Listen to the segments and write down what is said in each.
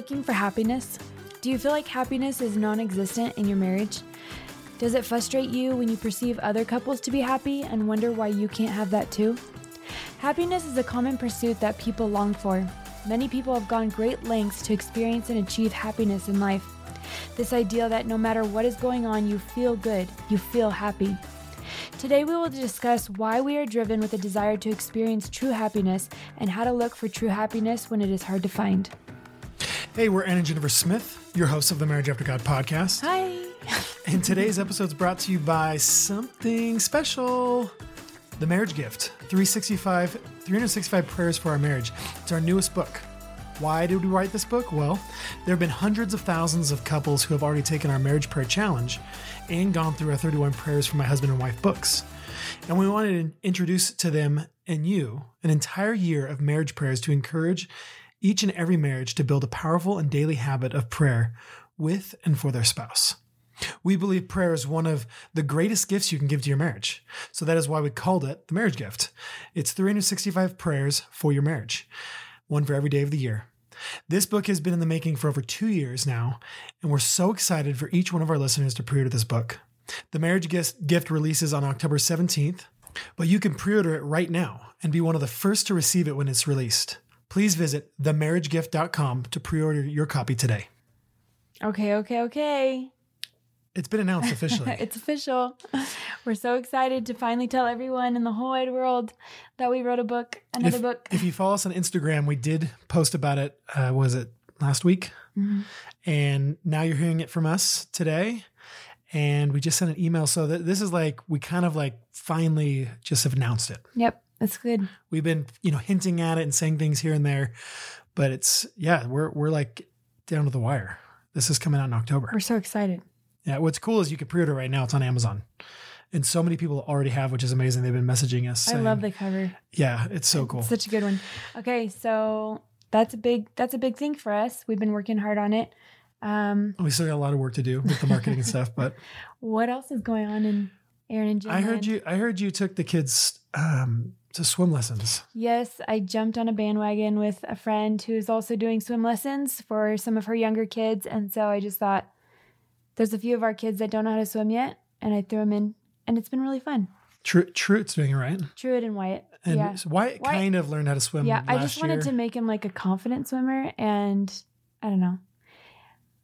Looking for happiness? Do you feel like happiness is non existent in your marriage? Does it frustrate you when you perceive other couples to be happy and wonder why you can't have that too? Happiness is a common pursuit that people long for. Many people have gone great lengths to experience and achieve happiness in life. This ideal that no matter what is going on, you feel good, you feel happy. Today, we will discuss why we are driven with a desire to experience true happiness and how to look for true happiness when it is hard to find. Hey, we're Aaron and Jennifer Smith, your hosts of the Marriage After God podcast. Hi. And today's episode is brought to you by something special The Marriage Gift 365, 365 Prayers for Our Marriage. It's our newest book. Why did we write this book? Well, there have been hundreds of thousands of couples who have already taken our marriage prayer challenge and gone through our 31 Prayers for My Husband and Wife books. And we wanted to introduce to them and you an entire year of marriage prayers to encourage each and every marriage to build a powerful and daily habit of prayer with and for their spouse. We believe prayer is one of the greatest gifts you can give to your marriage. So that is why we called it the marriage gift. It's 365 prayers for your marriage, one for every day of the year. This book has been in the making for over two years now, and we're so excited for each one of our listeners to pre order this book. The marriage gift releases on October 17th, but you can pre order it right now and be one of the first to receive it when it's released. Please visit themarriagegift.com to pre order your copy today. Okay, okay, okay. It's been announced officially. it's official. We're so excited to finally tell everyone in the whole wide world that we wrote a book, another if, book. If you follow us on Instagram, we did post about it. Uh, was it last week? Mm-hmm. And now you're hearing it from us today. And we just sent an email. So that this is like, we kind of like finally just have announced it. Yep. That's good. We've been, you know, hinting at it and saying things here and there, but it's, yeah, we're, we're like down to the wire. This is coming out in October. We're so excited. Yeah, what's cool is you can pre-order right now. It's on Amazon, and so many people already have, which is amazing. They've been messaging us. I love the cover. Yeah, it's so cool. It's such a good one. Okay, so that's a big that's a big thing for us. We've been working hard on it. Um, we still got a lot of work to do with the marketing and stuff, but what else is going on in Aaron and Jen? I heard you. I heard you took the kids um, to swim lessons. Yes, I jumped on a bandwagon with a friend who's also doing swim lessons for some of her younger kids, and so I just thought there's a few of our kids that don't know how to swim yet, and I threw them in, and it's been really fun. True, Truett's doing it right. Truett and Wyatt. And yeah. Wyatt, Wyatt kind of learned how to swim. Yeah, I just wanted year. to make him like a confident swimmer, and I don't know.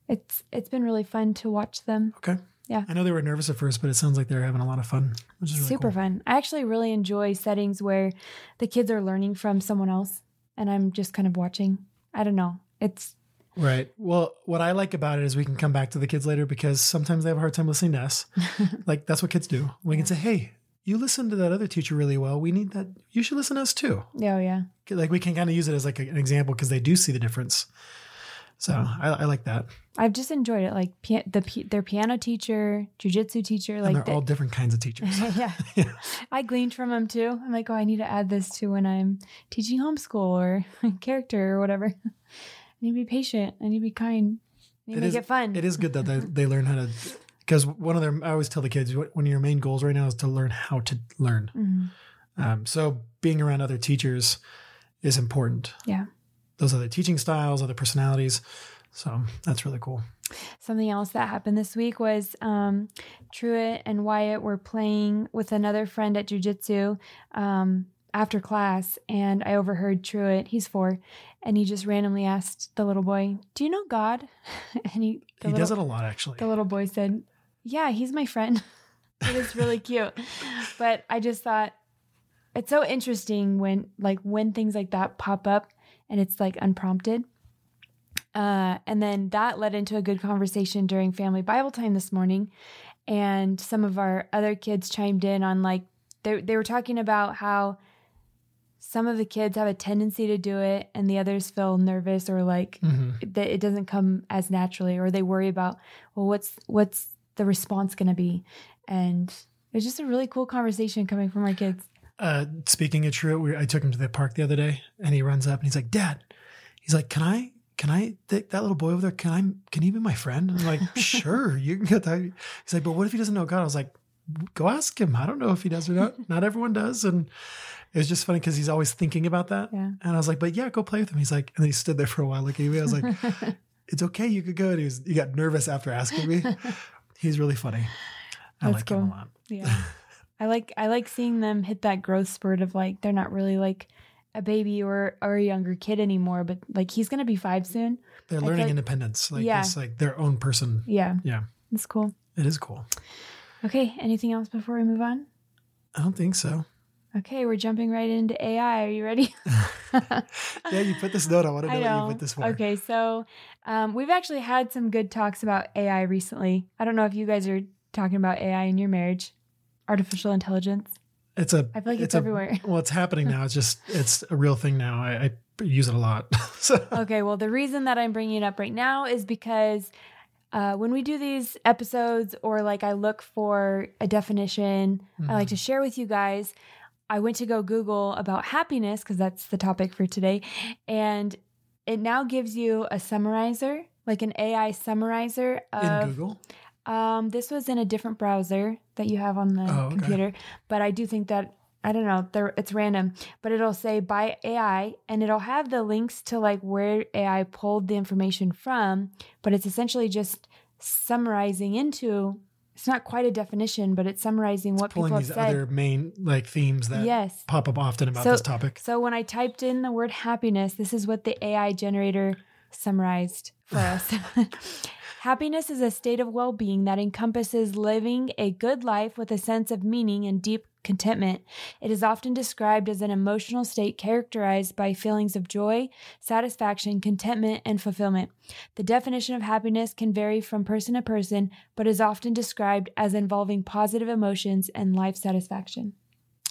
It's it's been really fun to watch them. Okay. Yeah. I know they were nervous at first, but it sounds like they're having a lot of fun, which is really super cool. fun. I actually really enjoy settings where the kids are learning from someone else, and I'm just kind of watching. I don't know. It's Right. Well, what I like about it is we can come back to the kids later because sometimes they have a hard time listening to us. like that's what kids do. We can say, "Hey, you listened to that other teacher really well. We need that. You should listen to us too." Oh yeah. Like we can kind of use it as like an example because they do see the difference. So I, I, like that. I've just enjoyed it. Like the their piano teacher, jujitsu teacher, like and they're the, all different kinds of teachers. yeah. yeah. I gleaned from them too. I'm like, oh, I need to add this to when I'm teaching homeschool or character or whatever. I need to be patient. I need to be kind. I need to make is, it fun. It is good that they, they learn how to, because one of their, I always tell the kids, one of your main goals right now is to learn how to learn. Mm-hmm. Um, so being around other teachers is important. Yeah. Those other teaching styles, other personalities. So that's really cool. Something else that happened this week was um, Truett and Wyatt were playing with another friend at jujitsu. Um, after class and I overheard Truett, he's four, and he just randomly asked the little boy, Do you know God? And he, he little, does it a lot, actually. The little boy said, Yeah, he's my friend. it was really cute. But I just thought it's so interesting when like when things like that pop up and it's like unprompted. Uh, and then that led into a good conversation during family Bible time this morning. And some of our other kids chimed in on like they they were talking about how some of the kids have a tendency to do it and the others feel nervous or like Mhm. that it doesn't come as naturally or they worry about well what's what's the response going to be and it's just a really cool conversation coming from our kids Uh, speaking of Truett, we, I took him to the park the other day, and he runs up and he's like, "Dad," he's like, "Can I, can I, th- that little boy over there, can I, can he be my friend?" And I'm like, "Sure, you can get that." He's like, "But what if he doesn't know God?" I was like, "Go ask him. I don't know if he does or not. Not everyone does." And it was just funny because he's always thinking about that. yeah And I was like, "But yeah, go play with him." He's like, and then he stood there for a while looking at me. I was like, "It's okay, you could go." And he was, he got nervous after asking me. He's really funny. I That's like him a lot. yeah i like i like seeing them hit that growth spurt of like they're not really like a baby or or a younger kid anymore but like he's gonna be five soon They're learning feel- independence, like Yeah. it's like their own person. yeah Yeah, it's cool it is cool. okay anything else before we move on I don't think so. okay we're jumping right into ai are you ready Yeah, you put this note. I want to know, what know. you put this for. Okay, so um, we've actually had some good talks about AI recently. I don't know if you guys are talking about AI in your marriage, artificial intelligence. It's a. I feel like it's a- everywhere. Well, it's happening now. It's just it's a real thing now. I, I use it a lot. so Okay, well, the reason that I'm bringing it up right now is because uh, when we do these episodes, or like I look for a definition, I like to share with you guys. I went to go Google about happiness because that's the topic for today, and it now gives you a summarizer, like an AI summarizer in of Google, Um, this was in a different browser that you have on the Oh, okay. computer, but I do think that I don't know, there it's random, but it'll say by AI and it'll have the links to like where AI pulled the information from, but it's essentially just summarizing into it's not quite a definition, but it's summarizing what pulling people these have said. other main like themes that yes. pop up often about So- this topic. So when I typed in the word happiness, this is what the AI generator summarized for us. happiness is a state of well being that encompasses living a good life with a sense of meaning and deep contentment. It is often described as an emotional state characterized by feelings of joy, satisfaction, contentment, and fulfillment. The definition of happiness can vary from person to person, but is often described as involving positive emotions and life satisfaction.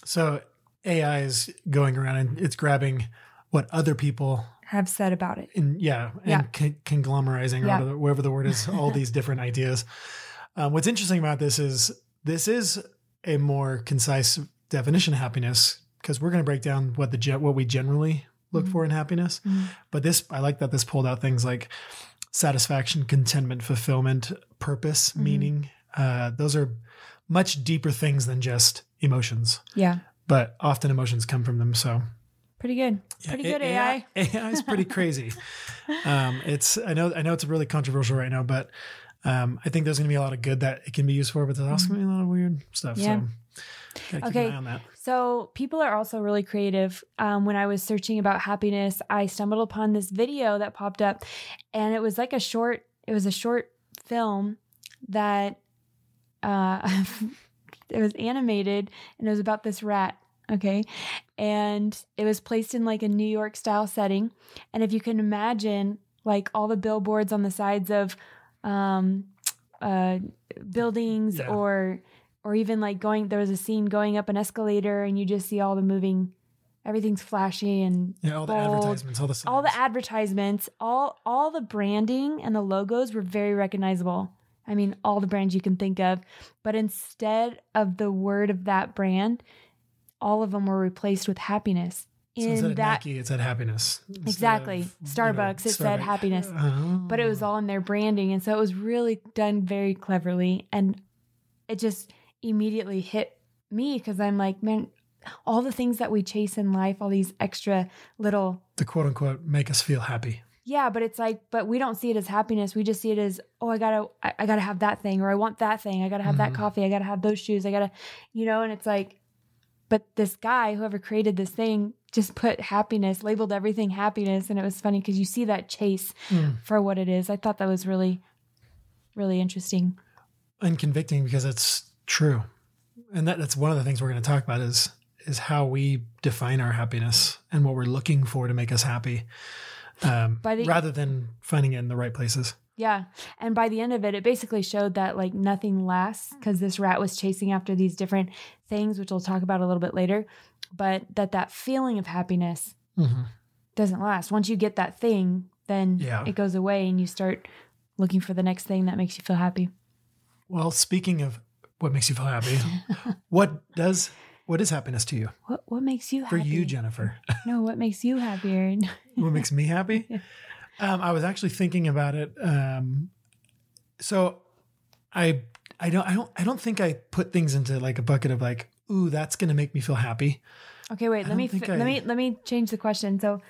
So AI is going around and it's grabbing what other people Have said about it. in yeah and Yeah. con- conglomerizing or Yeah. whatever, whatever the word is all these different ideas um, what's interesting about this is this is a more concise definition of happiness because we're going to break down what the gen- what we generally look Mhm. for in happiness Mhm. but this i like that this pulled out things like satisfaction contentment fulfillment purpose Mhm. meaning uh, those are much deeper things than just emotions Yeah. but often emotions come from them so Pretty good. Pretty good AI. AI is pretty crazy. um, it's I know I know it's really controversial right now, but um, I think there's going to be a lot of good that it can be used for, but there's also going to be a lot of weird stuff. Yeah. So Okay. an eye on that. So people are also really creative. Um, when I was searching about happiness, I stumbled upon this video that popped up, and it was like a short. It was a short film that uh, it was animated, and it was about this rat. Okay, and it was placed in like a New York style setting, and if you can imagine, like all the billboards on the sides of um, uh, buildings Yeah. or or even like going there was a scene going up an escalator and you just see all the moving everything's flashy and Yeah, all the advertisements, all the signs. all the advertisements all all the branding and the logos were very recognizable. I mean all the brands you can think of. But instead of the word of that brand all of them were replaced with happiness so in of that Nike, it said happiness. Exactly. of, you know, Starbucks, it said happiness. Oh. but it was all in their branding and so it was really done very cleverly and it just immediately hit me because i'm like man all the things that we chase in life all these extra little the quote unquote make us feel happy. yeah but it's like but we don't see it as happiness we just see it as oh i gotta i, I gotta have that thing or i want that thing i gotta have Mhm. that coffee i gotta have those shoes i gotta you know and it's like but this guy, whoever created this thing, just put happiness, labeled everything happiness. And it was funny because you see that chase Mm. for what it is. I thought that was really, really interesting. and convicting because it's true. And that, that's one of the things we're going to talk about is is how we define our happiness and what we're looking for to make us happy, um, the- rather than finding it in the right places. Yeah. And by the end of it, it basically showed that like nothing lasts because this rat was chasing after these different things, which we'll talk about a little bit later. But that that feeling of happiness Mhm. doesn't last. Once you get that thing, then Yeah. it goes away and you start looking for the next thing that makes you feel happy. Well, speaking of what makes you feel happy, what does what is happiness to you? What what makes you For you, Jennifer, No, what makes you happier? what makes me happy? Um, I was actually thinking about it. Um, so I I don't I don't I don't think I put things into like a bucket of like, ooh, that's gonna make me feel happy. Okay, wait. I Let me fi- I- let me let me change the question. So,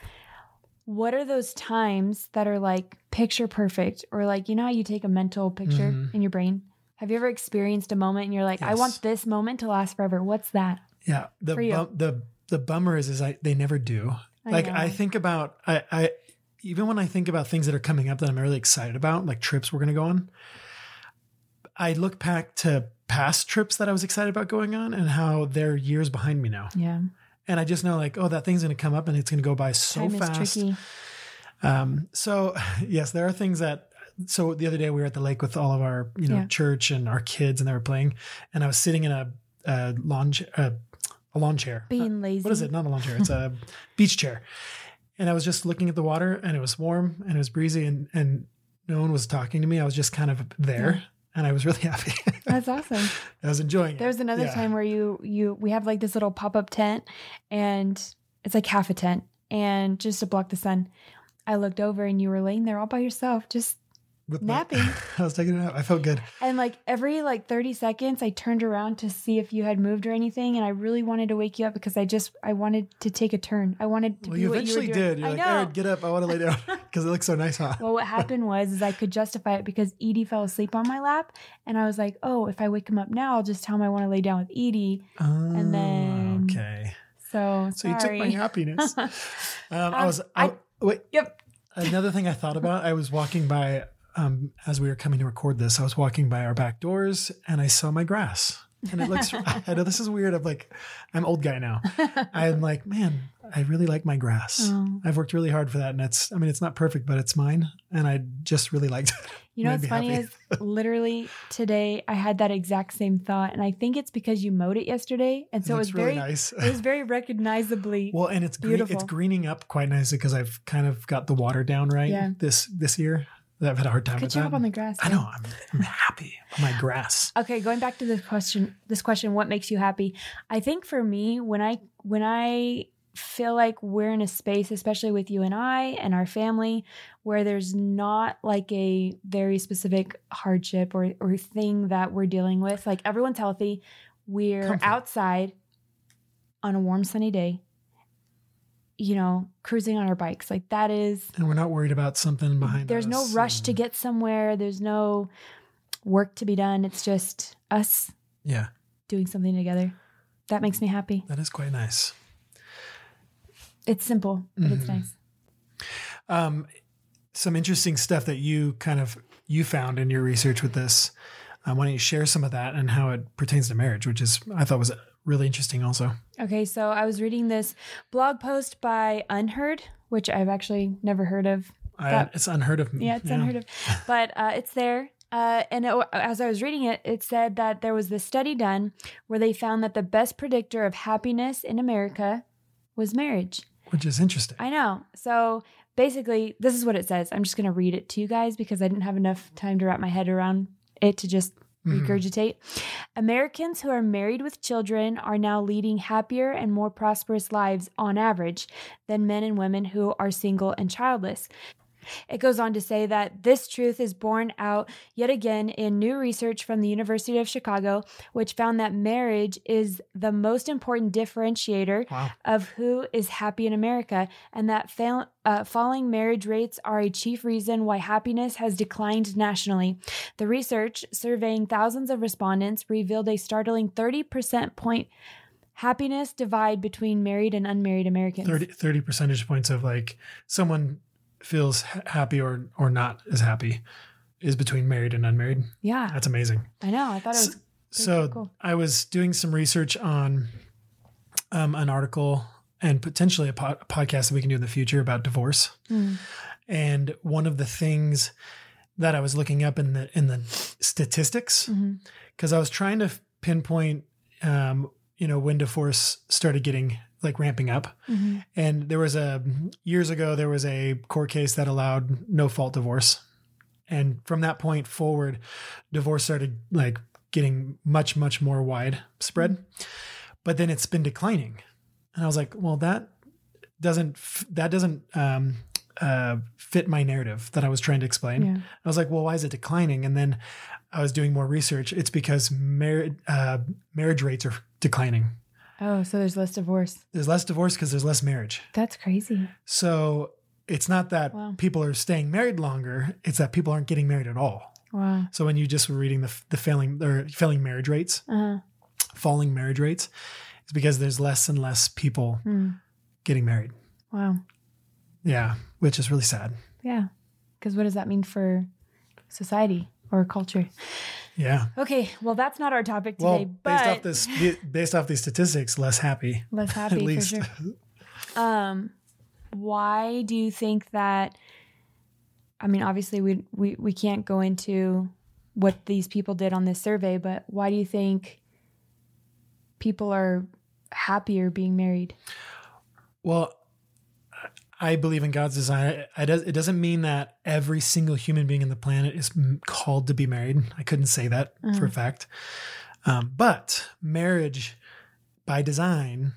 what are those times that are like picture perfect, or like you know how you take a mental picture Mhm. in your brain? Have you ever experienced a moment and you're like, I want this moment to last forever? What's that? Yeah. The bum, the the bummer is is I they never do. I like know. I think about I I even when I think about things that are coming up that I'm really excited about, like trips we're gonna go on, I look back to past trips that I was excited about going on and how they're years behind me now. Yeah, And I just know like, oh, that thing's gonna come up and it's gonna go by so time fast. Um, so yes, there are things that. So the other day we were at the lake with all of our, you know, Yeah. church and our kids, and they were playing, and I was sitting in a, a lawn, a, a lawn chair. Being lazy. What is it? Not a lawn chair. It's a beach chair. And I was just looking at the water, and it was warm and it was breezy, and and no one was talking to me. I was just kind of there, and I was really happy. That's awesome. I was enjoying it. There was another Yeah. time where you you we have like this little pop up tent, and it's like half a tent, and just to block the sun. I looked over and you were laying there all by yourself, just With my- napping. I was taking a nap. I felt good. And like every like 30 seconds, I turned around to see if you had moved or anything. And I really wanted to wake you up because I just, I wanted to take a turn. I wanted to Well, you eventually you did. You're I like, know. Aaron, get up. I want to lay down because it looks so nice, huh? well, what happened was, is I could justify it because Edie fell asleep on my lap. And I was like, oh, if I wake him up now, I'll just tell him I want to lay down with Edie. and then- okay. So, So you took my happiness. Um, I Um, was. I, I- wait. Yep. Another thing I thought about. I was walking by um, as we were coming to record this. I was walking by our back doors and I saw my grass. And it looks. I know this is weird. I'm like, I'm old guy now. I'm like, man, I really like my grass. Oh. I've worked really hard for that, and it's. I mean, it's not perfect, but it's mine, and I just really liked it. You know what's funny happy. is literally today I had that exact same thought, and I think it's because you mowed it yesterday, and so it, looks was really very, nice. it was very recognizably. Well, and it's green, it's greening up quite nicely because I've kind of got the water down right Yeah. this this year. I've had a hard time Good with job that. on the grass. I know. I'm, I'm happy on my grass. Okay, going back to this question, this question, what makes you happy? I think for me, when I when I feel like we're in a space, especially with you and I and our family, where there's not like a very specific hardship or or thing that we're dealing with. Like everyone's healthy, we're Comfort. outside on a warm sunny day. You know, cruising on our bikes. Like that is And we're not worried about something behind there's no us rush to get somewhere. There's no work to be done. It's just us Yeah, doing something together. That makes me happy. that is quite nice. It's simple, but it's Mhm. nice. Um, some interesting stuff that you kind of you found in your research with this. Uh, why don't you share some of that and how it pertains to marriage, which is I thought was really interesting also. Okay, so I was reading this blog post by UnHerd, which I've actually never heard of. I, it's unheard of. Yeah, it's unheard of, but uh, it's there. Uh, and it, as I was reading it, it said that there was this study done where they found that the best predictor of happiness in America was marriage. which is interesting. I know. So basically, this is what it says. I'm just going to read it to you guys because I didn't have enough time to wrap my head around it to just Mhm. regurgitate. Americans who are married with children are now leading happier and more prosperous lives on average than men and women who are single and childless. It goes on to say that this truth is borne out yet again in new research from the University of Chicago, which found that marriage is the most important differentiator Wow. of who is happy in America, and that fail, uh, falling marriage rates are a chief reason why happiness has declined nationally. The research, surveying thousands of respondents, revealed a startling 30% point happiness divide between married and unmarried Americans? 30, 30 percentage points of like someone feels ha- happy or or not as happy is between married and unmarried. Yeah, That's amazing. I know. I thought it was. So cool. I was doing some research on um, an article and potentially a, a podcast that we can do in the future about divorce. Mm. And one of the things that I was looking up in the in the statistics because I was trying to pinpoint, um, you know, when divorce started getting like ramping up. Mhm. And there was a years ago there was a court case that allowed no fault divorce. And from that point forward, divorce started like getting much, much more widespread. But then it's been declining. And I was like, well, that doesn't that doesn't um, uh, fit my narrative that I was trying to explain. Yeah. I was like, well, why is it declining? And then I was doing more research. It's because mar- uh, marriage rates are declining. Oh, so there's less divorce. There's less divorce because there's less marriage. That's crazy. So it's not that Wow. people are staying married longer; it's that people aren't getting married at all. Wow. So when you just were reading the the failing or failing marriage rates, Uh-huh. falling marriage rates, it's because there's less and less people Mm. getting married. Wow. Yeah, which is really sad. Yeah. Because what does that mean for society or culture? Yeah. Okay. Well, that's not our topic today. Well, today, based but off this, based off these statistics, less happy. less At happy for least. sure. Um, why do you think that? I mean, obviously, we we we can't go into what these people did on this survey, but why do you think people are happier being married? Well, I believe in God's design. It, does, it doesn't mean that every single human being in the planet is called to be married. I couldn't say that for mm. a fact. Um, but marriage, by design,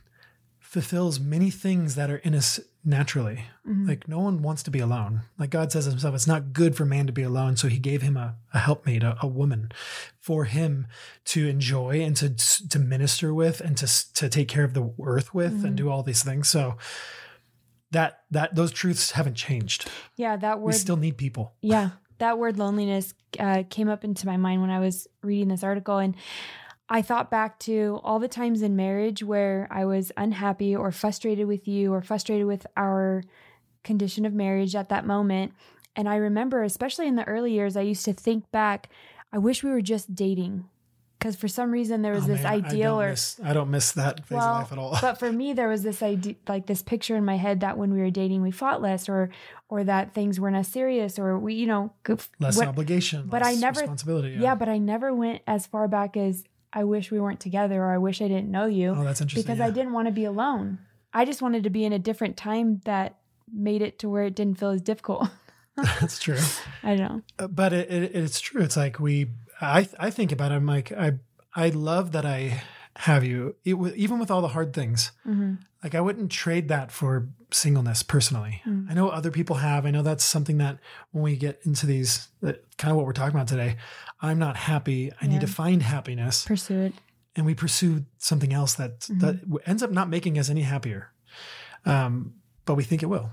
fulfills many things that are in us naturally. Mm-hmm. Like no one wants to be alone. Like God says himself, it's not good for man to be alone. So he gave him a, a helpmate, a, a woman, for him to enjoy and to to minister with and to to take care of the earth with and mm-hmm. do all these things. So that that those truths haven't changed. Yeah, that word. We still need people. yeah, that word loneliness uh, came up into my mind when I was reading this article, and I thought back to all the times in marriage where I was unhappy or frustrated with you or frustrated with our condition of marriage at that moment. And I remember, especially in the early years, I used to think back, I wish we were just dating. Because for some reason there was Oh, this man, ideal don't or miss, I don't miss that phase of life at all. but for me, there was this idea, like this picture in my head that when we were dating, we fought less, or or that things weren't as serious, or we, you know, less what- obligation, but I less never- responsibility. yeah. But I never went as far back as I wish we weren't together, or I wish I didn't know you, Oh, that's interesting. because yeah. I didn't want to be alone. I just wanted to be in a different time that made it to where it didn't feel as difficult. that's true. I don't know. Uh, but it, it, it's true. It's like we, I, I think about it. I'm like, I, I love that I have you, it, even with all the hard things. hmm Like I wouldn't trade that for singleness personally. Mm. I know other people have. I know that's something that when we get into these, that kind of what we're talking about today. I'm not happy. I need to find happiness, Pursue it. and we pursue something else that Mm-hmm. that ends up not making us any happier. Um, but we think it will.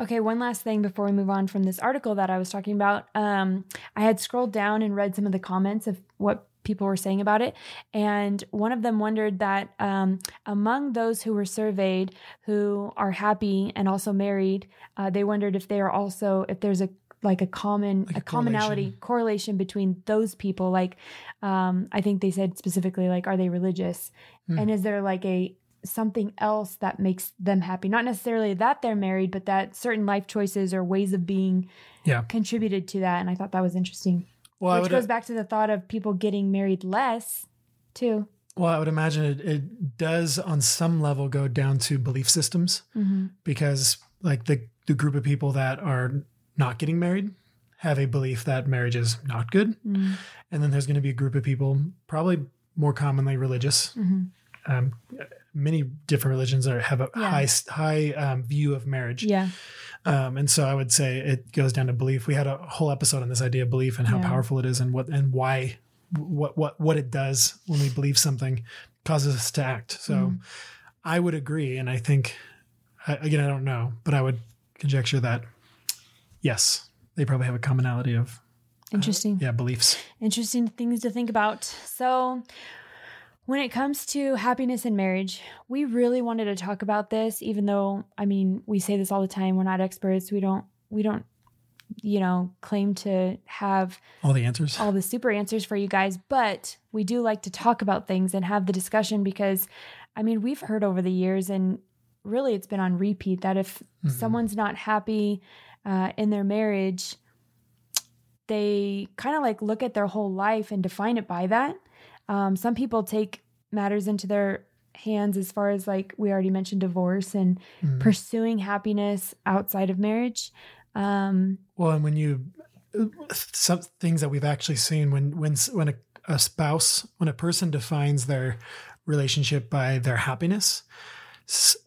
Okay, one last thing before we move on from this article that I was talking about. Um, I had scrolled down and read some of the comments of what people were saying about it. And one of them wondered that um, among those who were surveyed who are happy and also married, uh, they wondered if they are also, if there's a like a common Like a commonality correlation. correlation between those people like um i think they said specifically like are they religious Hmm. and is there like a something else that makes them happy not necessarily that they're married but that certain life choices or ways of being Yeah. contributed to that and i thought that was interesting Well, which goes back to the thought of people getting married less too well, I would imagine it, it does on some level go down to belief systems mm-hmm. because like the, the group of people that are not getting married have a belief that marriage is not good. Mm-hmm. And then there's going to be a group of people, probably more commonly religious. Mm-hmm. Um, many different religions are, have a Yeah. high high um, view of marriage. yeah Um, and so I would say it goes down to belief. We had a whole episode on this idea of belief and how Yeah. powerful it is and what and why what what what it does when we believe something causes us to act. So Mm-hmm. I would agree, and I think again I don't know, but I would conjecture that yes, they probably have a commonality of interesting yeah beliefs. interesting things to think about. So, When it comes to happiness in marriage, we really wanted to talk about this, even though, I mean, we say this all the time. We're not experts. We don't, we don't, you know, claim to have All the answers. all the super answers for you guys, but we do like to talk about things and have the discussion because, I mean, we've heard over the years, and really it's been on repeat that if Mhm. someone's not happy uh, in their marriage, they kind of like look at their whole life and define it by that. Um, some people take matters into their hands as far as like we already mentioned divorce and Mhm. pursuing happiness outside of marriage. Um, Well, and when you some things that we've actually seen when when when a, a spouse when a person defines their relationship by their happiness,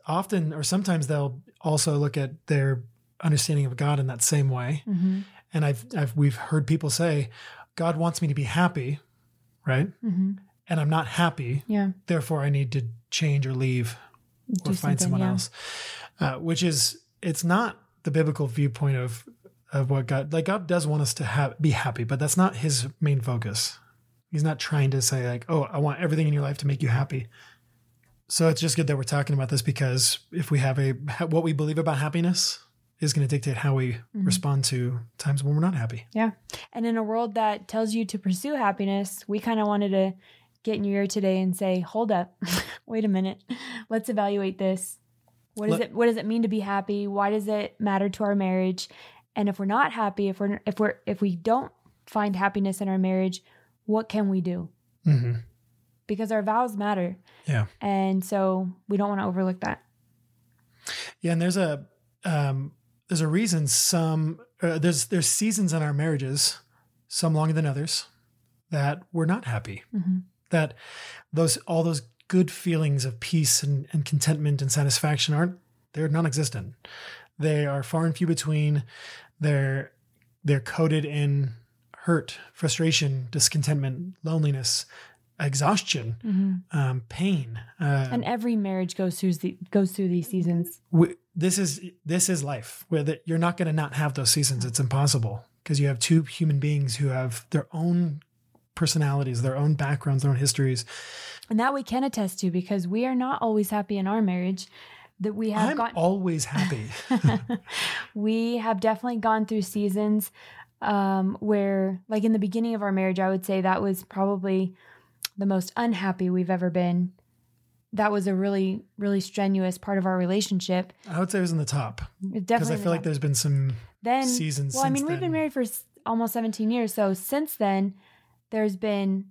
often or sometimes they'll also look at their understanding of God in that same way. mhm, And I've, I've we've heard people say, God wants me to be happy, right? mhm. And I'm not happy, yeah, therefore I need to change or leave or find someone yeah. else. Uh, which is it's not the biblical viewpoint of of what God like God does want us to have be happy, but that's not his main focus. He's not trying to say like, "Oh, I want everything in your life to make you happy." So it's just good that we're talking about this because if we have a what we believe about happiness is going to dictate how we Mhm. respond to times when we're not happy. Yeah. And in a world that tells you to pursue happiness, we kind of wanted to get in your ear today and say, "Hold up, wait a minute, let's evaluate this. What does it What does it mean to be happy? Why does it matter to our marriage? And if we're not happy, if we're if we're if we don't find happiness in our marriage, what can we do? hmm Because our vows matter, Yeah. and so we don't want to overlook that. Yeah, and there's a um, there's a reason some uh, there's there's seasons in our marriages, some longer than others, that we're not happy. Mhm. That those all those good feelings of peace and, and contentment and satisfaction aren't they're non-existent. They are far and few between. They're they're coded in hurt, frustration, discontentment, loneliness, exhaustion, Mhm. um, pain. Uh, And every marriage goes through the, goes through these seasons. we, this is this is life where that you're not going to not have those seasons it's impossible because you have two human beings who have their own personalities their own backgrounds their own histories And that we can attest to because we are not always happy in our marriage. That we have i'm gotten always happy we have definitely gone through seasons um, where, like in the beginning of our marriage, I would say that was probably the most unhappy we've ever been. That was a really, really strenuous part of our relationship. i would say it was in the top It because i feel like there's been some then seasons Well, I mean, we've then. been married for almost 17 years, so since then, there's been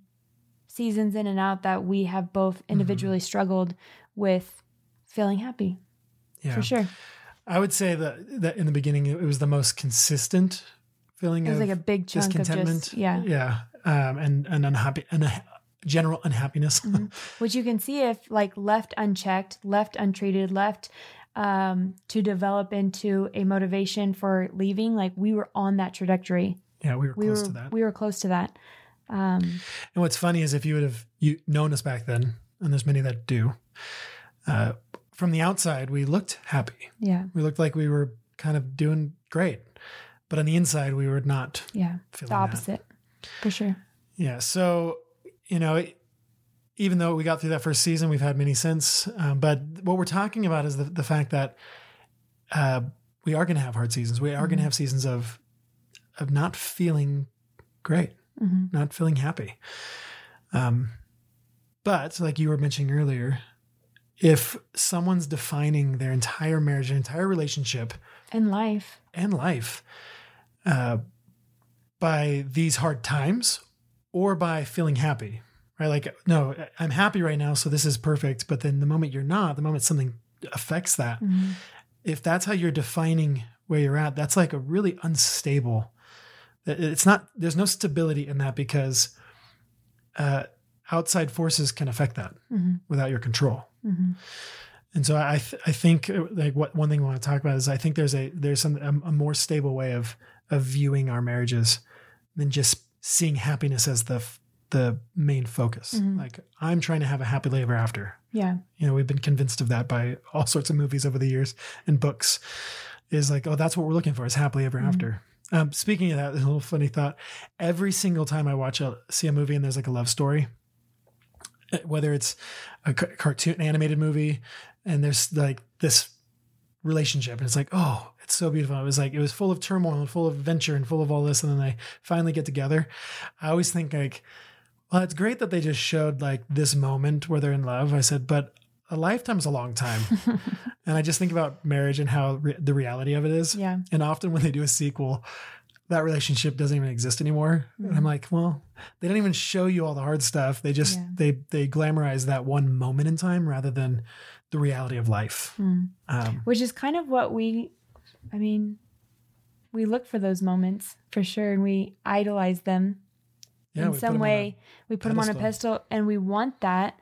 seasons in and out that we have both Mm-hmm. individually struggled with feeling happy yeah for sure. i would say that that in the beginning it was the most consistent feeling It was like a big chunk of discontentment just yeah. yeah um, and and unhappy and general unhappiness Mhm. which you can see if like left unchecked left untreated left um, to develop into a motivation for leaving like we were on that trajectory yeah we were we close were to that we were close to that um, And what's funny is if you would have you known us back then, and there's many that do, uh, from the outside we looked happy. yeah We looked like we were kind of doing great, but on the inside we were not yeah feeling the that. opposite for sure Yeah. So you know, even though we got through that first season, we've had many since. Um, but what we're talking about is the the fact that uh, we are going to have hard seasons. We are going Mhm. to have seasons of of not feeling great. hmm not feeling happy. Um, but like you were mentioning earlier, if someone's defining their entire marriage, their entire relationship, and life and life uh, by these hard times or by feeling happy, right? Like, no, I'm happy right now, so this is perfect. But then the moment you're not, the moment something affects that, Mhm. if that's how you're defining where you're at, that's like a really unstable. It's not. There's no stability in that because uh, outside forces can affect that Mhm. without your control. Mhm. And so I th- I think uh, like what one thing I want to talk about is I think there's a there's some a, a more stable way of of viewing our marriages than just seeing happiness as the f- the main focus. Mhm. Like I'm trying to have a happy ever after. yeah You know, we've been convinced of that by all sorts of movies over the years and books. Is like, oh, that's what we're looking for is happily ever Mhm. after. Um, speaking of that, a little funny thought. Every single time I watch a see a movie and there's like a love story, whether it's a ca- cartoon animated movie and there's like this relationship and it's like oh it's so beautiful. It was like it was full of turmoil and full of adventure and full of all this and then they finally get together. I always think like well it's great that they just showed like this moment where they're in love. I said but a lifetime's a long time. And i just think about marriage and how re- the reality of it is. Yeah. and often when they do a sequel that relationship doesn't even exist anymore. And i'm like well they don't even show you all the hard stuff. They just Yeah. they they glamorize that one moment in time rather than the reality of life. Mm. um, Which is kind of what we, I mean, we look for those moments for sure and we idolize them yeah, in some way. we put them on a pedestal. and we want that.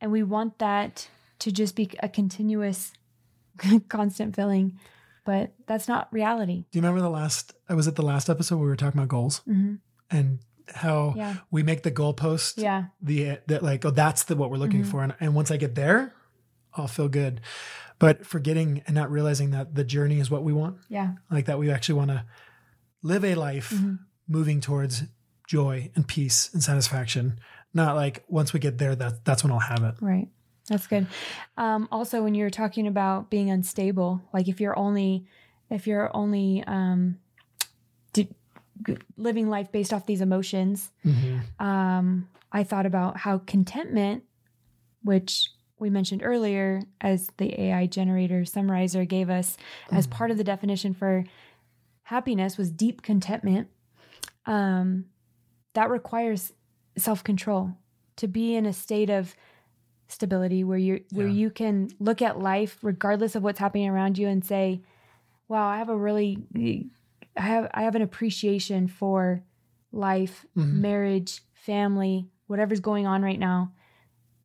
And we want that to just be a continuous, constant feeling. But that's not reality. Do you remember the last? I Was at the last episode where we were talking about goals hmm and how Yeah. we make the goalpost Yeah. the that like oh that's the what we're looking Mhm. for and, and once I get there, I'll feel good. But forgetting and not realizing that the journey is what we want, Yeah. like that we actually want to live a life Mhm. moving towards joy and peace and satisfaction. Not like once we get there, that that's when I'll have it. Right. That's good. Um, also, when you're talking about being unstable, like if you're only, if you're only um, d- living life based off these emotions, Mm-hmm. um, I thought about how contentment, which we mentioned earlier, as the AI generator summarizer gave us as part of the definition for happiness, was deep contentment. Um, that requires self control to be in a state of stability where you where Yeah. you can look at life regardless of what's happening around you and say, "Wow, I have a really I have I have an appreciation for life, Mhm. marriage, family, whatever's going on right now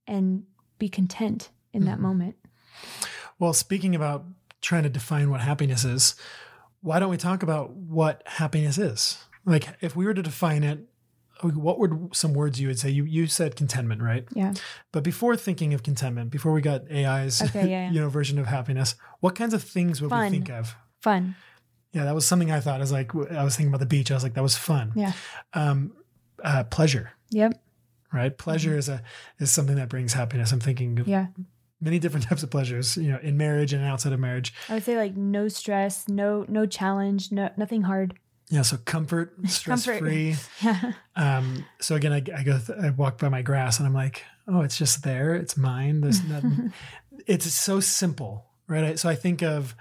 and be content in that Mhm. moment." Well, speaking about trying to define what happiness is, why don't we talk about what happiness is? Like, if we were to define it, what would some words you would say? You you said contentment, right? Yeah. But before thinking of contentment, before we got AI's Okay, yeah, yeah. you know version of happiness, what kinds of things would Fun. we think of? Fun. Yeah, that was something I thought. I was like, I was thinking about the beach. I was like, that was fun. Yeah. Um, uh, pleasure, Yep. Right? Pleasure is a is something that brings happiness. I'm thinking of Mm-hmm. Yeah. many different types of pleasures. You know, in marriage and outside of marriage. I would say like no stress, no no challenge, no nothing hard. Yeah, so comfort, stress free. Yeah. Um, so again, I, I go, th- I walk by my grass, and I'm like, oh, it's just there. It's mine. There's nothing. it's so simple, right? I- So I think of,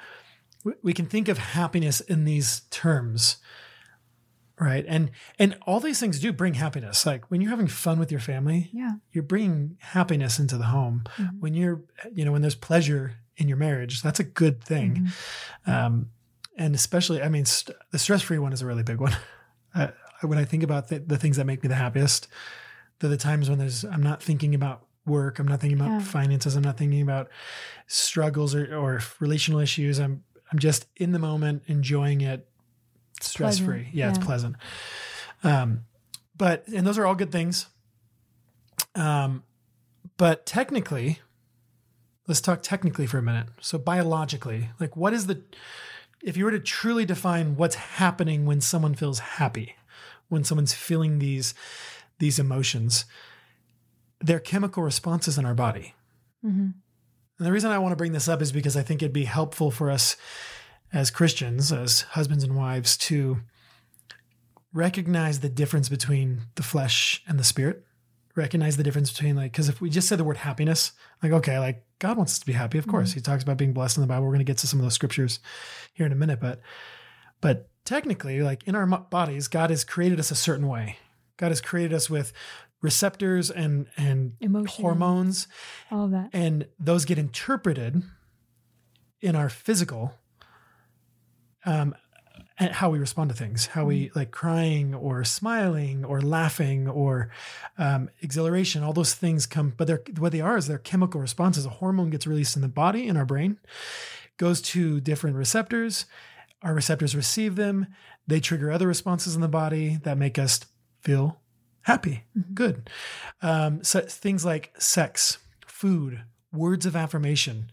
we can think of happiness in these terms, right? And and all these things do bring happiness. Like when you're having fun with your family, yeah. you're bringing happiness into the home. Mhm. When you're, you know, when there's pleasure in your marriage, that's a good thing. Mhm. Um, and especially, I mean, st- the stress free one is a really big one. Uh, when I think about the, the things that make me the happiest, they're the times when there's, I'm not thinking about work, I'm not thinking about Yeah. finances, I'm not thinking about struggles or, or relational issues. I'm, I'm just in the moment, enjoying it, stress free. Pleasant, Yeah, it's pleasant. Um, but, and those are all good things. Um, but technically, let's talk technically for a minute. So biologically, like what is the if you were to truly define what's happening when someone feels happy, when someone's feeling these these emotions, they're chemical responses in our body. Mhm. And the reason I want to bring this up is because I think it'd be helpful for us as Christians, as husbands and wives, to recognize the difference between the flesh and the spirit. Recognize the difference between like, because if we just said the word happiness, like, okay, like God wants us to be happy, of course. Mm-hmm. He talks about being blessed in the Bible. We're going to get to some of those scriptures here in a minute, but but technically, like in our bodies, God has created us a certain way. God has created us with receptors and and Emotion. hormones All of that. and those get interpreted in our physical um and how we respond to things how we like crying or smiling or laughing or um, exhilaration all those things come but they're what they are is they're chemical responses. A hormone gets released in the body in our brain goes to different receptors. Our receptors receive them. They trigger other responses in the body that make us feel happy good. Um, so things like sex food words of affirmation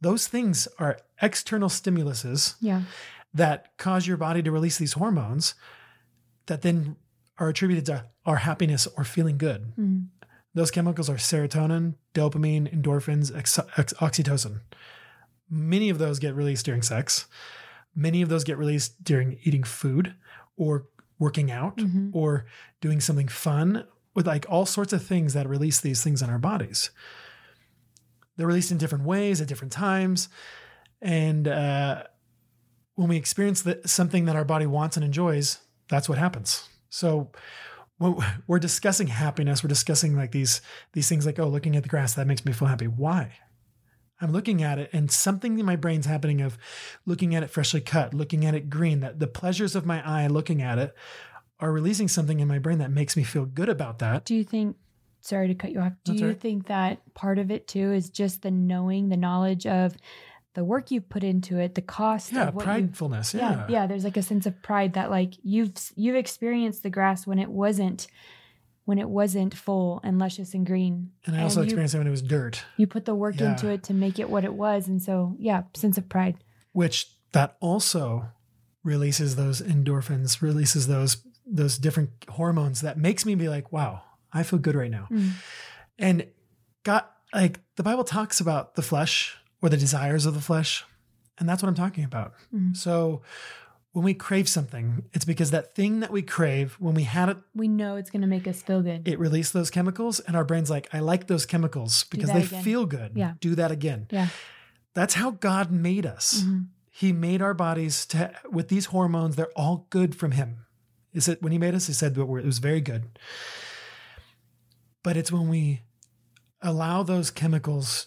those things are external stimuluses Yeah. That cause your body to release these hormones that then are attributed to our happiness or feeling good Mhm. Those chemicals are serotonin, dopamine, endorphins, ex- ex- oxytocin. Many of those get released during sex. Many of those get released during eating food or working out Mhm. or doing something fun with like all sorts of things that release these things in our bodies. They're released in different ways at different times. And uh, when we experience the, something that our body wants and enjoys, that's what happens. So we're discussing happiness, we're discussing like these these things like, oh, looking at the grass, that makes me feel happy. Why? I'm looking at it and something in my brain's happening of looking at it freshly cut, looking at it green, that the pleasures of my eye looking at it are releasing something in my brain that makes me feel good about that. Do you think, sorry to cut you off, do That's you right. think that part of it too is just the knowing, the knowledge of the work you've put into it, the cost Yeah, of what pridefulness. yeah. Yeah. yeah there's like a sense of pride that like you've you've experienced the grass when it wasn't when it wasn't full and luscious and green And I also you, experienced it when it was dirt, you put the work Yeah. into it to make it what it was and so yeah sense of pride which that also releases those endorphins, releases those those different hormones that makes me be like, wow, I feel good right now. Mm. And God, like the Bible talks about the flesh or the desires of the flesh. And that's what I'm talking about. Mhm. So when we crave something, it's because that thing that we crave, when we had it, we know it's going to make us feel good it released those chemicals, and our brain's like, I like those chemicals because they again. feel good. Yeah. Do that again. yeah That's how God made us. Mhm. He made our bodies to with these hormones. They're all good from Him. Is it when He made us? He said that it was very good. But it's when we allow those chemicals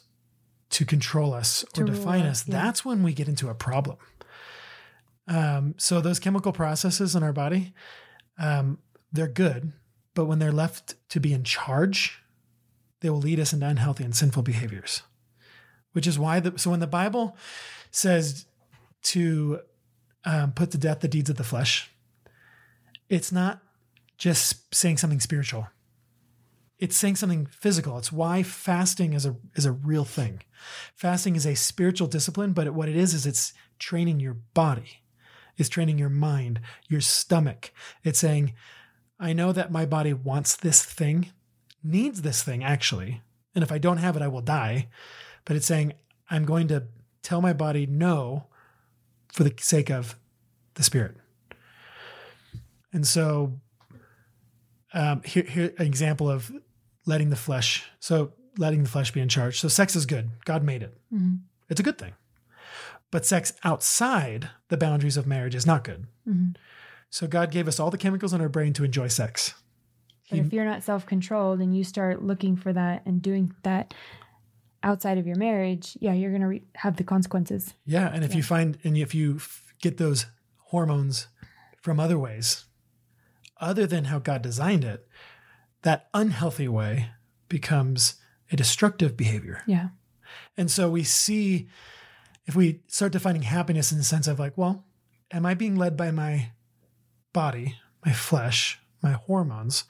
to control us or define us, us, yeah. that's when we get into a problem. Um, so those chemical processes in our body, um, they're good, but when they're left to be in charge, they will lead us into unhealthy and sinful behaviors. Which is why the so when the Bible says to um, put to death the deeds of the flesh, it's not just saying something spiritual. It's saying something physical. It's why fasting is a is a real thing. Fasting is a spiritual discipline, but what it is is it's training your body. It's training your mind, your stomach. It's saying, I know that my body wants this thing, needs this thing actually, and if I don't have it, I will die. But it's saying, I'm going to tell my body no for the sake of the spirit. And so, um, here, here an example of letting the flesh. So letting the flesh be in charge. So sex is good. God made it. Mhm. It's a good thing. But sex outside the boundaries of marriage is not good. Mhm. So God gave us all the chemicals in our brain to enjoy sex. but He- if you're not self-controlled and you start looking for that and doing that outside of your marriage yeah you're going to re- have the consequences Yeah, and if you find and if you f- get those hormones from other ways, other than how God designed it, that unhealthy way becomes a destructive behavior. yeah And so we see if we start defining happiness in the sense of like, well, am I being led by my body, my flesh, my hormones,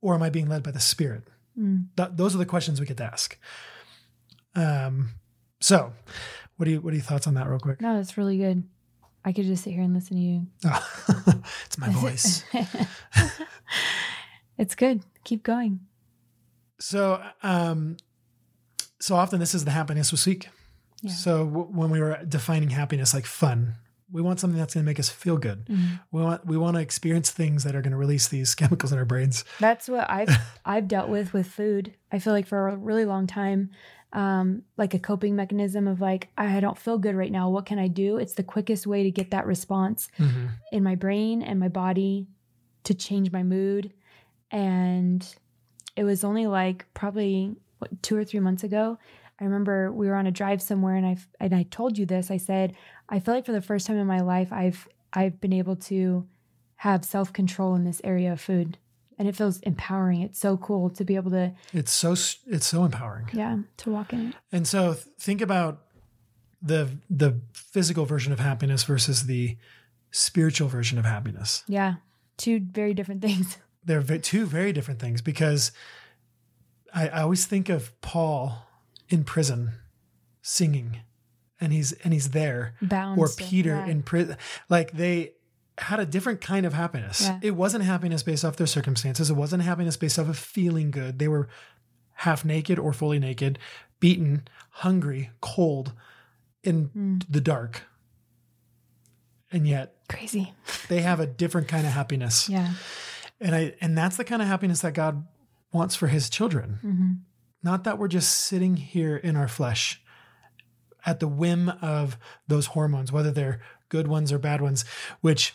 or am I being led by the spirit? Mm. Th- those are the questions we get to ask. Um, so what do you what are your thoughts on that real quick? no that's really good i could just sit here and listen to you it's my voice. it's good keep going So, um, so often this is the happiness we seek. Yeah. So w- when we were defining happiness like fun, we want something that's going to make us feel good. Mhm. We want we want to experience things that are going to release these chemicals in our brains. That's what I've I've dealt with with food. I feel like for a really long time, um, like a coping mechanism of like I don't feel good right now. What can I do? It's the quickest way to get that response in my brain and my body to change my mood. And it was only like probably what, two or three months ago. I remember we were on a drive somewhere, and I and I told you this. I said I feel like for the first time in my life, I've I've been able to have self control in this area of food, and it feels empowering. It's so cool to be able to It's so it's so empowering. yeah to walk in it. And so think about the the physical version of happiness versus the spiritual version of happiness. Yeah, two very different things. They're two very different things because I, I always think of Paul in prison singing, and he's and he's there, Bound or Peter yeah. in prison. Like they had a different kind of happiness. Yeah. It wasn't happiness based off their circumstances. It wasn't happiness based off of feeling good. They were half naked or fully naked, beaten, hungry, cold, in hmm. the dark. And yet Crazy. they have a different kind of happiness. Yeah. And I and that's the kind of happiness that God wants for his children. Mm-hmm. Not that we're just sitting here in our flesh at the whim of those hormones, whether they're good ones or bad ones, which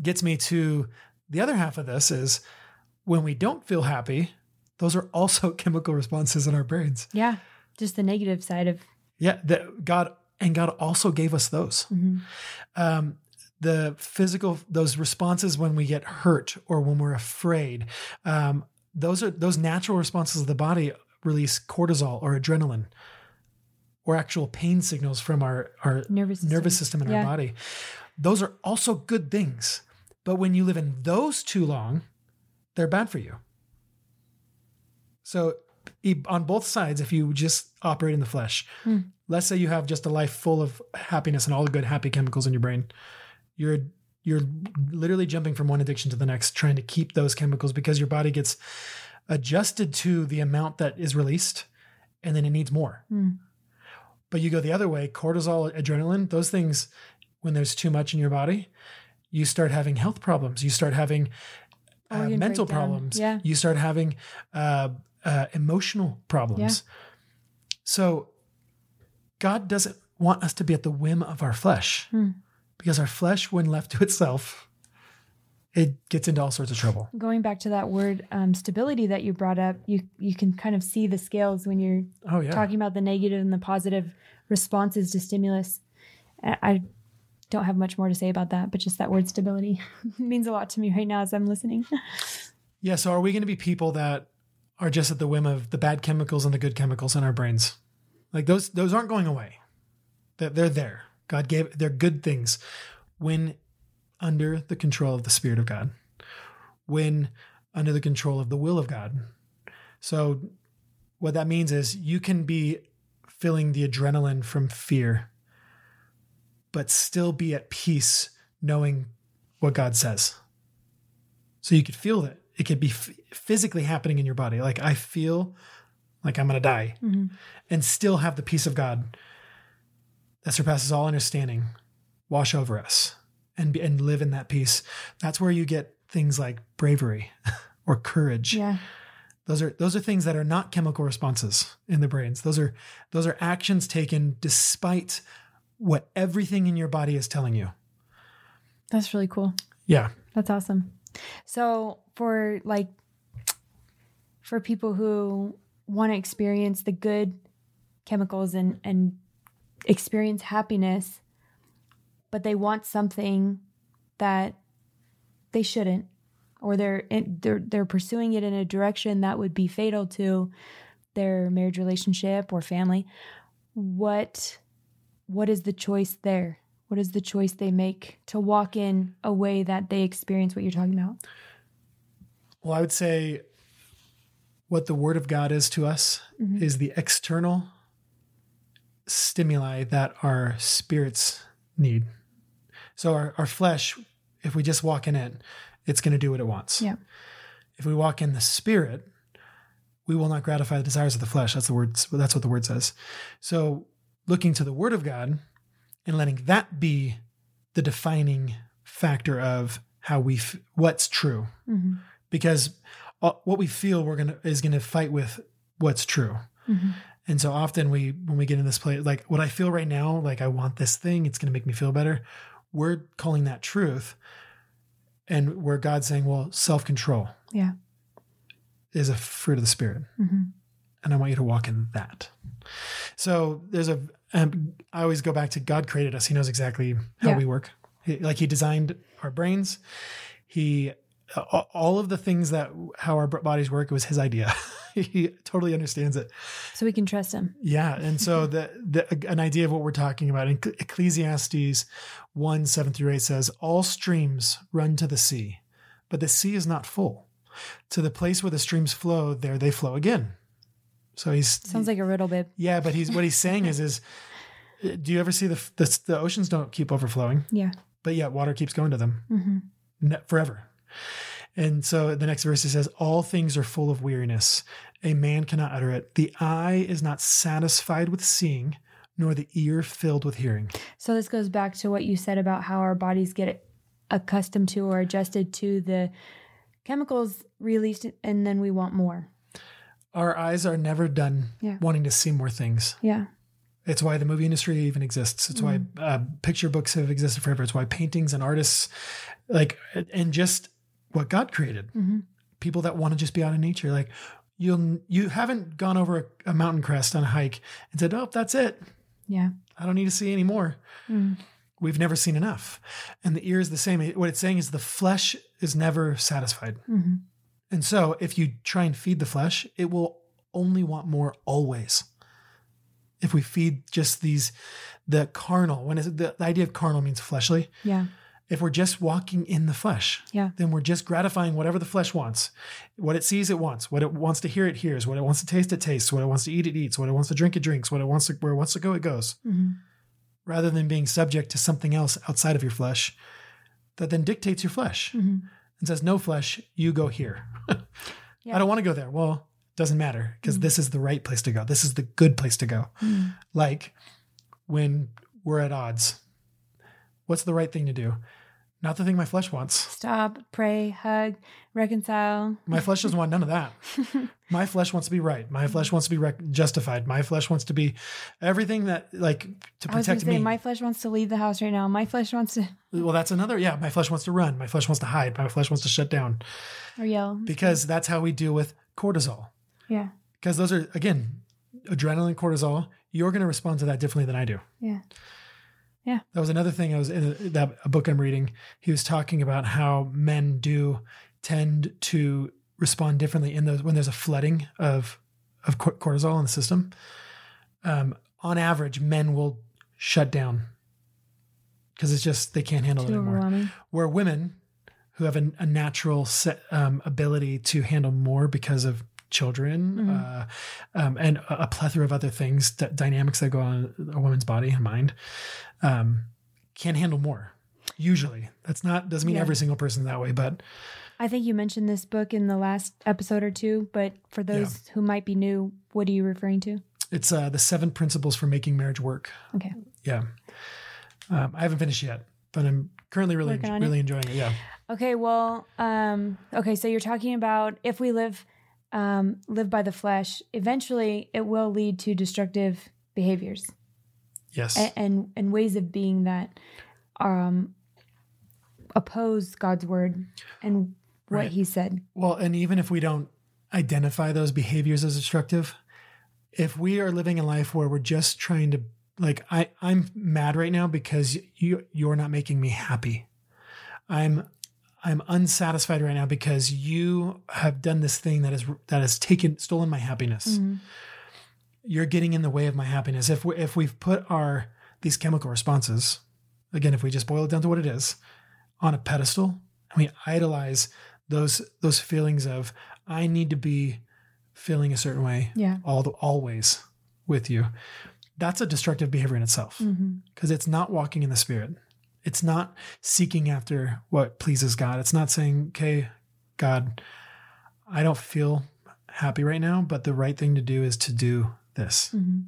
gets me to the other half of this is when we don't feel happy, those are also chemical responses in our brains. Yeah. Just the negative side of Yeah, that God and God also gave us those. Um, the physical, those responses when we get hurt or when we're afraid, um, those are those natural responses of the body release cortisol or adrenaline, or actual pain signals from our our nervous system. nervous system in Yeah. our body. Those are also good things, but when you live in those too long, they're bad for you. So, on both sides, if you just operate in the flesh, let's say you have just a life full of happiness and all the good happy chemicals in your brain, you're you're literally jumping from one addiction to the next, trying to keep those chemicals because your body gets adjusted to the amount that is released, and then it needs more. But you go the other way, cortisol, adrenaline, those things, when there's too much in your body, you start having health problems. You start having uh, Organ mental problems. Yeah. You start having uh, uh, emotional problems. yeah. So God doesn't want us to be at the whim of our flesh Hmm. Because our flesh, when left to itself, it gets into all sorts of trouble. Going back to that word um, stability that you brought up, you you can kind of see the scales when you're Oh, yeah. talking about the negative and the positive responses to stimulus. I don't have much more to say about that, but just that word stability means a lot to me right now as I'm listening. Yeah. So are we going to be people that are just at the whim of the bad chemicals and the good chemicals in our brains? Like those, those aren't going away. They're, they're there. God gave, they're good things when under the control of the Spirit of God, when under the control of the will of God. So what that means is you can be feeling the adrenaline from fear, but still be at peace knowing what God says. So you could feel that it could be f- physically happening in your body. Like I feel like I'm going to die mm-hmm. and still have the peace of God that surpasses all understanding wash over us and and live in that peace. That's where you get things like bravery or courage. yeah. Those are those are things that are not chemical responses in the brains. Those are those are actions taken despite what everything in your body is telling you. That's really cool. Yeah. That's awesome. So for like for people who want to experience the good chemicals and and experience happiness, but they want something that they shouldn't, or they're in, they're they're pursuing it in a direction that would be fatal to their marriage relationship or family. What what is the choice there? What is the choice they make to walk in a way that they experience what you're talking about? Well, I would say what the word of God is to us mm-hmm. is the external stimuli that our spirits need. So our, our flesh, if we just walk in it, it's going to do what it wants. Yeah. If we walk in the spirit, we will not gratify the desires of the flesh. That's the word. That's what the word says. So looking to the word of God and letting that be the defining factor of how we, f- what's true Mm-hmm. because uh, what we feel we're gonna is gonna fight with what's true. Mm-hmm. And so often we when we get in this place, like what I feel right now, like I want this thing, it's gonna make me feel better. We're calling that truth, and where God's saying, well, self control Yeah. is a fruit of the spirit, Mm-hmm. and I want you to walk in that. So there's a um, I always go back to God created us. He knows exactly how Yeah. we work. He- like He designed our brains. He all of the things that how our bodies work was His idea. he totally understands it. So we can trust him. Yeah, and so the, the an idea of what we're talking about in Ecclesiastes one seven through eight says, "All streams run to the sea, but the sea is not full. To the place where the streams flow, there they flow again." So he's Sounds like a riddle, babe. yeah, but he's what he's saying is is do you ever see the the, the oceans don't keep overflowing, Yeah. but yet water keeps going to them Mm-hmm. forever. And so the next verse it says, All things are full of weariness. A man cannot utter it. The eye is not satisfied with seeing, nor the ear filled with hearing. So this goes back to what you said about how our bodies get accustomed to or adjusted to the chemicals released and then we want more. Our eyes are never done Yeah. wanting to see more things. Yeah. It's why the movie industry even exists. It's why uh, picture books have existed forever. It's why paintings and artists, like, and just what God created. hmm People that want to just be out in nature. Like, you you haven't gone over a, a mountain crest on a hike and said, "Oh, that's it. Yeah. I don't need to see any more." Mm. We've never seen enough. And the ear is the same. What it's saying is the flesh is never satisfied. hmm And so if you try and feed the flesh, it will only want more always. If we feed just these, the carnal, when is it, the, the idea of carnal means fleshly. Yeah. If we're just walking in the flesh, Yeah. then we're just gratifying whatever the flesh wants. What it sees, it wants. What it wants to hear, it hears. What it wants to taste, it tastes. What it wants to eat, it eats. What it wants to drink, it drinks. What it wants to, where it wants to go, it goes. hmm Rather than being subject to something else outside of your flesh that then dictates your flesh hmm and says, no flesh, you go here. Yeah. I don't want to go there. Well, doesn't matter because this is the right place to go. This is the good place to go. Mm. Like when we're at odds, what's the right thing to do? Not the thing my flesh wants. Stop, pray, hug, reconcile. My flesh doesn't want none of that. My flesh wants to be right. My flesh wants to be rec- justified. My flesh wants to be everything that, like, to I was protect to say, me. my flesh wants to leave the house right now. My flesh wants to well, that's another. Yeah, my flesh wants to run. My flesh wants to hide. My flesh wants to shut down or yell. because that's how we deal with cortisol. Yeah. because those are again adrenaline cortisol you're going to respond to that differently than i do Yeah. That was another thing i was in a, that a book i'm reading. He was talking about how men do tend to respond differently in those when there's a flooding of of cortisol in the system. Um, on average men will shut down because it's just they can't handle it anymore. where women who have an, a natural set, um, ability to handle more because of children Mhm. uh, um, and a, a plethora of other things d- dynamics that go on a woman's body and mind um, can handle more usually that's not doesn't mean Yeah. every single person that way but I think you mentioned this book in the last episode or two, but for those who might be new, what are you referring to? it's uh, the seven principles for making marriage work Okay. yeah um, i haven't finished yet but i'm currently really on really enjoying it yeah Okay, well, um, okay, so you're talking about if we live um, live by the flesh, eventually it will lead to destructive behaviors yes and and, and ways of being that um, oppose God's word and what Right. He said. Well, and even if we don't identify those behaviors as destructive, if we are living a life where we're just trying to like I I'm mad right now because you you're not making me happy. I'm I'm unsatisfied right now because you have done this thing that is that has taken stolen my happiness. Mhm. You're getting in the way of my happiness. If we if we've put our these chemical responses, again, if we just boil it down to what it is, on a pedestal, and we idolize those those feelings of I need to be feeling a certain way Yeah. all the always with you. That's a destructive behavior in itself hmm because it's not walking in the spirit. It's not seeking after what pleases God. It's not saying, "Okay, God, I don't feel happy right now, but the right thing to do is to do this. hmm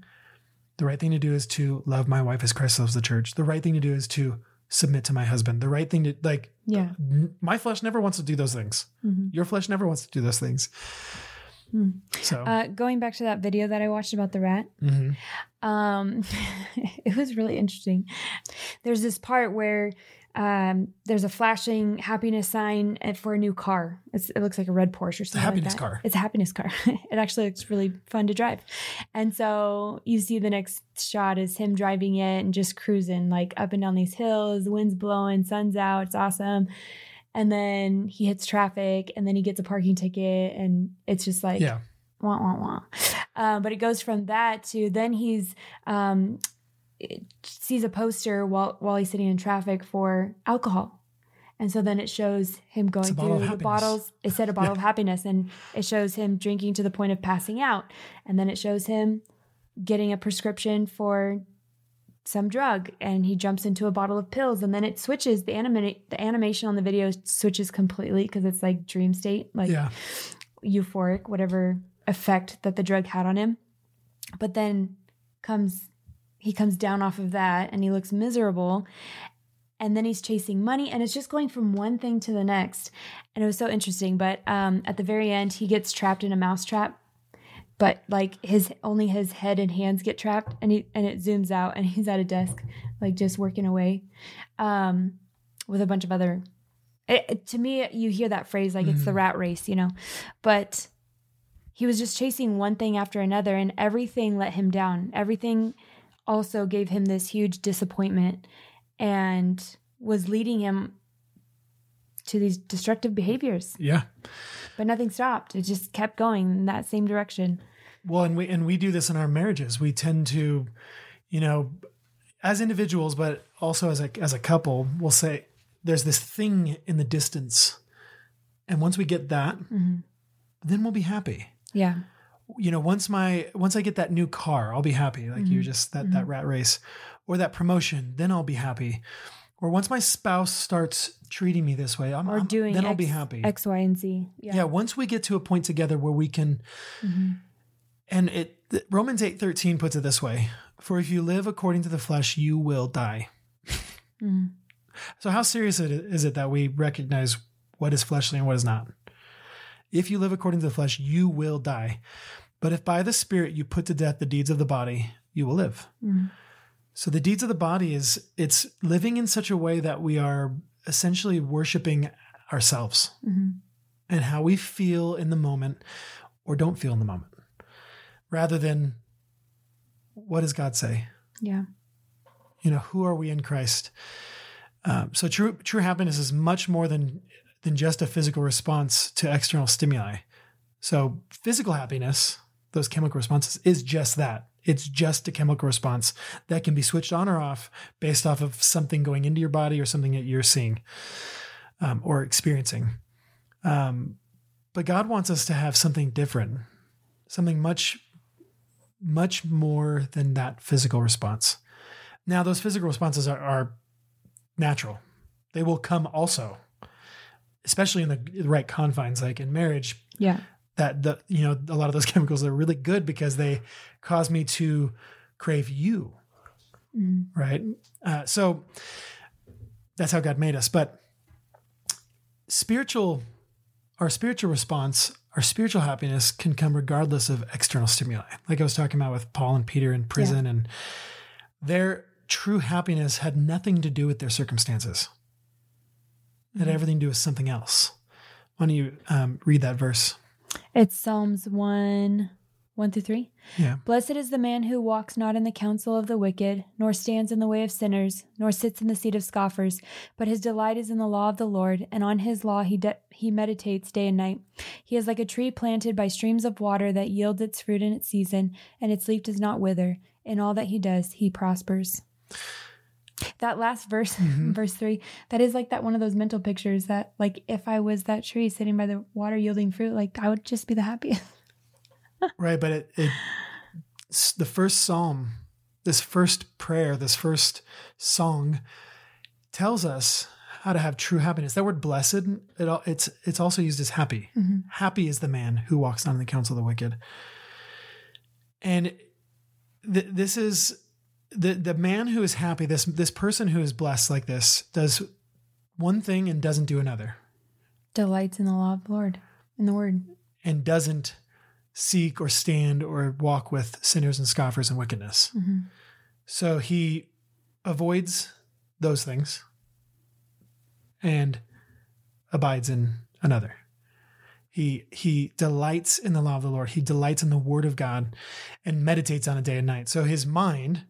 The right thing to do is to love my wife as Christ loves the church. The right thing to do is to submit to my husband. The right thing to like Yeah. my flesh never wants to do those things. hmm Your flesh never wants to do those things. Hmm. So, Uh, going back to that video that I watched about the rat, mhm. um, it was really interesting. There's this part where um, there's a flashing happiness sign for a new car. It's, it looks like a red Porsche or something. like happiness that. car. It's a happiness car. it actually looks really fun to drive. And so you see the next shot is him driving it and just cruising like up and down these hills. The wind's blowing, sun's out. It's awesome. And then he hits traffic and then he gets a parking ticket and it's just like yeah, wah wah wah. Um, but it goes from that to then he's um, sees a poster while while he's sitting in traffic for alcohol, and so then it shows him going a bottle of through the bottles. It said a bottle of happiness, and it shows him drinking to the point of passing out, and then it shows him getting a prescription for some drug and he jumps into a bottle of pills and then it switches. The animate the animation on the video switches completely because it's like dream state like Yeah. euphoric whatever effect that the drug had on him. But then comes he comes down off of that and he looks miserable and then he's chasing money and it's just going from one thing to the next. And it was so interesting but um, at the very end he gets trapped in a mouse trap but like his only his head and hands get trapped and he and it zooms out and he's at a desk like just working away um, with a bunch of other it, it- to me you hear that phrase like it's the rat race you know? But he was just chasing one thing after another and everything let him down. Everything also gave him this huge disappointment and was leading him to these destructive behaviors Yeah. but nothing stopped it just kept going in that same direction Well, and we and we do this in our marriages. We tend to, you know, as individuals, but also as a as a couple, we'll say there's this thing in the distance, and once we get that, mm-hmm. then we'll be happy. yeah You know, once my once I get that new car, I'll be happy. Like you're mm-hmm. just that that mm-hmm. rat race, or that promotion, then I'll be happy. Or once my spouse starts treating me this way, I'm, or I'm- doing then I'll be happy. X, Y, and Z. yeah. Yeah. once we get to a point together where we can and it romans 8.13 puts it this way for if you live according to the flesh you will die Mhm. so how serious is it that we recognize what is fleshly and what is not if you live according to the flesh you will die but if by the spirit you put to death the deeds of the body you will live Mhm. So the deeds of the body is it's living in such a way that we are essentially worshiping ourselves Mhm. and how we feel in the moment or don't feel in the moment rather than what does God say? Yeah. You know, who are we in Christ? Um, so true true happiness is much more than than just a physical response to external stimuli. So physical happiness, those chemical responses, is just that. It's just a chemical response that can be switched on or off based off of something going into your body or something that you're seeing um, or experiencing. Um, but God wants us to have something different, something much, much more than that physical response. Now, those physical responses are, are natural, they will come also, especially in the right confines, like in marriage. Yeah. That the you know a lot of those chemicals are really good because they cause me to crave you, Mhm. right? Uh, so that's how God made us. But spiritual, our spiritual response, our spiritual happiness can come regardless of external stimuli. Like I was talking about with Paul and Peter in prison, and their true happiness had nothing to do with their circumstances. It had everything to do with something else. Why don't you um, read that verse? It's Psalms 1 1 through 3. Yeah. Blessed is the man who walks not in the counsel of the wicked, nor stands in the way of sinners, nor sits in the seat of scoffers, but his delight is in the law of the Lord, and on his law he de- he meditates day and night. He is like a tree planted by streams of water that yields its fruit in its season, and its leaf does not wither. In all that he does, he prospers. That last verse, mm-hmm. verse three, that is like that one of those mental pictures that, like, if I was that tree sitting by the water yielding fruit, like, I would just be the happiest. Right, but it, it the first psalm, this first prayer, this first song tells us how to have true happiness. That word blessed, it, al- it's it's also used as happy. Mm-hmm. Happy is the man who walks not in the counsel of the wicked. And th- this is the the man who is happy, this this person who is blessed like this does one thing and doesn't do another. Delights in the law of the Lord, in the word. and doesn't seek or stand or walk with sinners and scoffers and wickedness. Mm-hmm. So he avoids those things and abides in another. He he delights in the law of the Lord. He delights in the word of God and meditates on it day and night. So his mind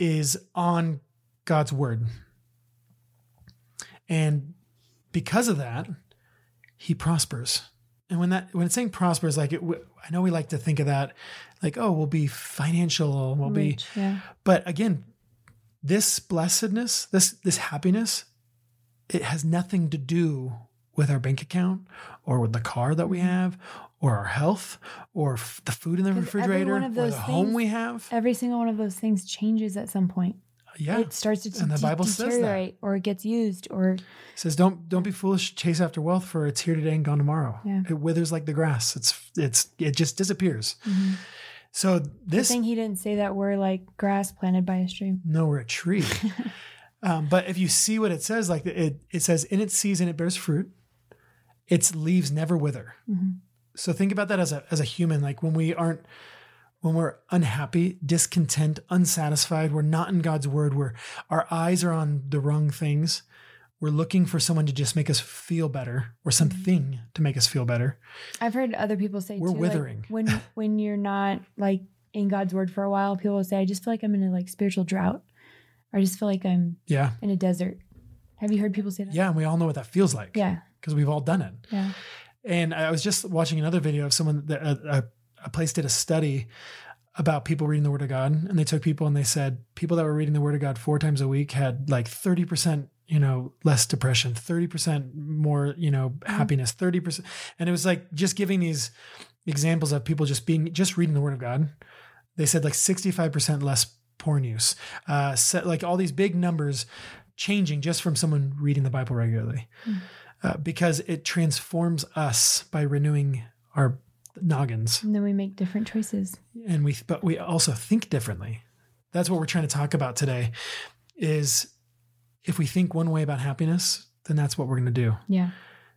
is on God's word. And because of that, he prospers. And when that when it's saying prospers, like it, I know we like to think of that, like oh, we'll be financial, we'll be. Yeah. But again, this blessedness, this this happiness, it has nothing to do with our bank account or with the car that we mm-hmm. have or our health or f- the food in the refrigerator one of or the home we have. Every single one of those things changes at some point. Yeah. It starts to And the de- Bible says that. deteriorate or it gets used or It says don't don't be foolish chase after wealth for it's here today and gone tomorrow. Yeah. It withers like the grass. It's it's it just disappears. So this thing he didn't say that we're like grass planted by a stream. no, we're a tree. um, but if you see what it says, like it it says in its season it bears fruit, its leaves never wither. Mm-hmm. So think about that as a as a human. Like when we aren't when we're unhappy, discontent, unsatisfied, we're not in God's word, we're our eyes are on the wrong things. We're looking for someone to just make us feel better or something mm-hmm. to make us feel better. I've heard other people say We're too, like, withering. when when you're not like in God's word for a while, people will say, "I just feel like I'm in a like spiritual drought," or "I just feel like I'm Yeah. in a desert." Have you heard people say that? Yeah. And we all know what that feels like. Yeah. Because we've all done it. Yeah. And I was just watching another video of someone that a, a, a place did a study about people reading the Word of God, and they took people and they said people that were reading the Word of God four times a week had like thirty percent, you know, less depression, thirty percent more, you know, mm-hmm. happiness, thirty percent, and it was like just giving these examples of people just being just reading the Word of God. They said like sixty five percent less porn use, uh, set like all these big numbers changing just from someone reading the Bible regularly hmm. Uh, because it transforms us by renewing our noggins. And then we make different choices. and we but we also think differently. That's what we're trying to talk about today is if we think one way about happiness then that's what we're going to do. Yeah.